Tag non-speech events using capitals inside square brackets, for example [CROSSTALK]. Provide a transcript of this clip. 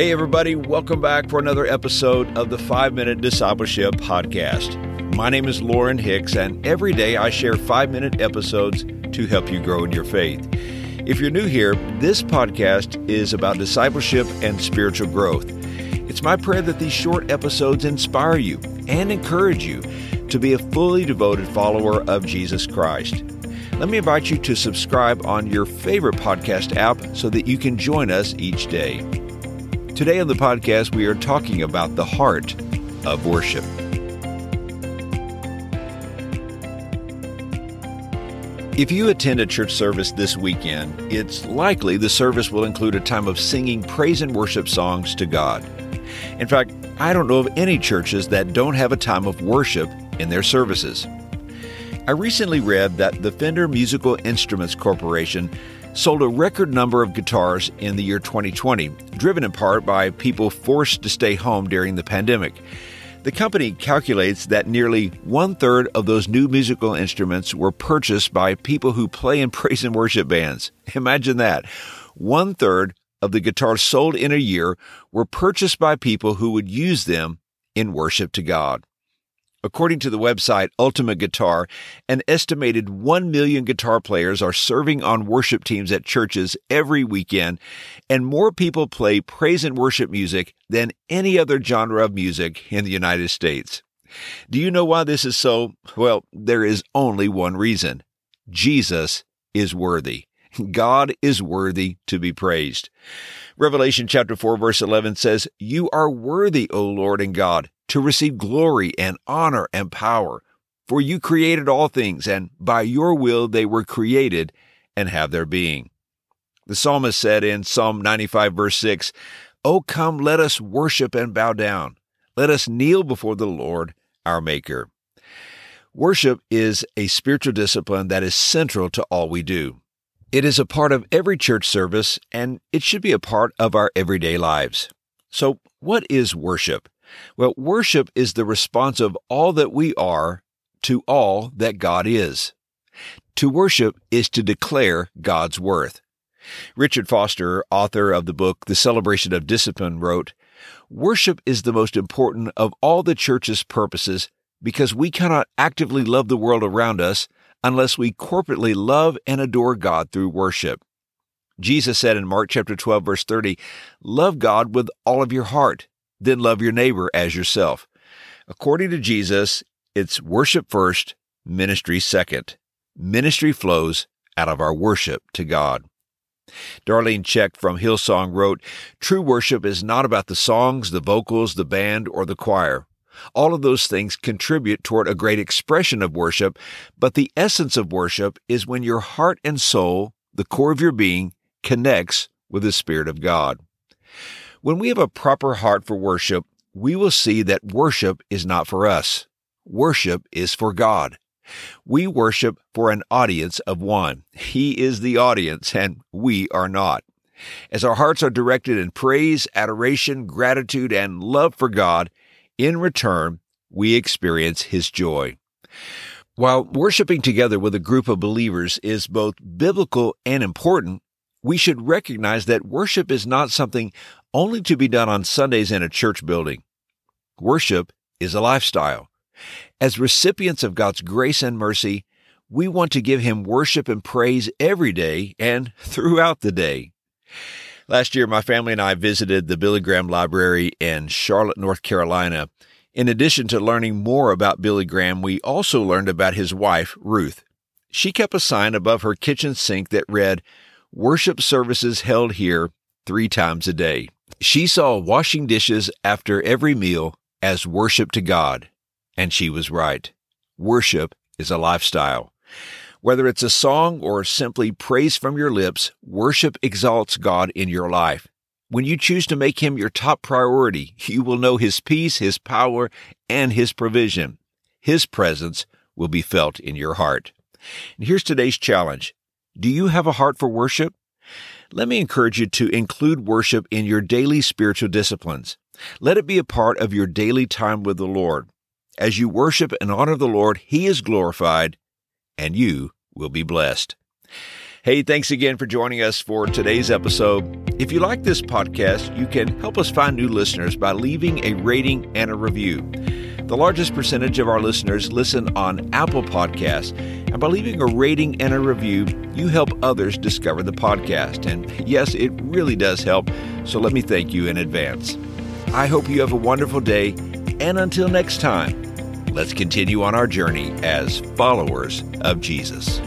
Hey, everybody, welcome back for another episode of the 5 Minute Discipleship Podcast. My name is Lauren Hicks, and every day I share 5 minute episodes to help you grow in your faith. If you're new here, this podcast is about discipleship and spiritual growth. It's my prayer that these short episodes inspire you and encourage you to be a fully devoted follower of Jesus Christ. Let me invite you to subscribe on your favorite podcast app so that you can join us each day. Today on the podcast, we are talking about the heart of worship. If you attend a church service this weekend, it's likely the service will include a time of singing praise and worship songs to God. In fact, I don't know of any churches that don't have a time of worship in their services. I recently read that the Fender Musical Instruments Corporation sold a record number of guitars in the year 2020, driven in part by people forced to stay home during the pandemic. The company calculates that nearly one third of those new musical instruments were purchased by people who play in [LAUGHS] praise and worship bands. Imagine that. One third of the guitars sold in a year were purchased by people who would use them in worship to God. According to the website Ultimate Guitar, an estimated 1 million guitar players are serving on worship teams at churches every weekend, and more people play praise and worship music than any other genre of music in the United States. Do you know why this is so? Well, there is only one reason Jesus is worthy. God is worthy to be praised. Revelation chapter 4 verse 11 says, You are worthy, O Lord and God, to receive glory and honor and power. For you created all things, and by your will they were created and have their being. The psalmist said in Psalm 95, verse 6, Oh, come, let us worship and bow down. Let us kneel before the Lord, our Maker. Worship is a spiritual discipline that is central to all we do. It is a part of every church service, and it should be a part of our everyday lives. So, what is worship? Well, worship is the response of all that we are to all that God is. To worship is to declare God's worth. Richard Foster, author of the book The Celebration of Discipline, wrote, Worship is the most important of all the church's purposes because we cannot actively love the world around us unless we corporately love and adore God through worship. Jesus said in Mark chapter 12 verse 30, love God with all of your heart, then love your neighbor as yourself. According to Jesus, it's worship first, ministry second. Ministry flows out of our worship to God. Darlene Zschech from Hillsong wrote, True worship is not about the songs, the vocals, the band, or the choir. All of those things contribute toward a great expression of worship, but the essence of worship is when your heart and soul, the core of your being, connects with the Spirit of God. When we have a proper heart for worship, we will see that worship is not for us. Worship is for God. We worship for an audience of one. He is the audience, and we are not. As our hearts are directed in praise, adoration, gratitude, and love for God, in return, we experience His joy. While worshiping together with a group of believers is both biblical and important, we should recognize that worship is not something only to be done on Sundays in a church building. Worship is a lifestyle. As recipients of God's grace and mercy, we want to give Him worship and praise every day and [LAUGHS] throughout the day. Last year, my family and I visited the Billy Graham Library in Charlotte, North Carolina. In addition to learning more about Billy Graham, we also learned about his wife, Ruth. She kept a sign above her kitchen sink that read, Worship services held here three times a day. She saw washing dishes after every meal as worship to God, and she was right. Worship is a lifestyle. Whether it's a song or simply praise from your lips, worship exalts God in your life. When you choose to make Him your top priority, you will know His peace, His power, and His provision. His presence will be felt in your heart. And here's today's challenge. Do you have a heart for worship? Let me encourage you to include worship in your daily spiritual disciplines. Let it be a part of your daily time with the Lord. As you worship and honor the Lord, He is glorified and you will be blessed. Hey, thanks again for joining us for today's episode. If you like this podcast, you can help us find new listeners by leaving a rating and a review. The largest percentage of our listeners listen on Apple Podcasts, and by leaving a rating and a review, you help others discover the podcast. And yes, it really does help, so let me thank you in advance. I hope you have a wonderful day, and until next time, let's continue on our journey as followers of Jesus.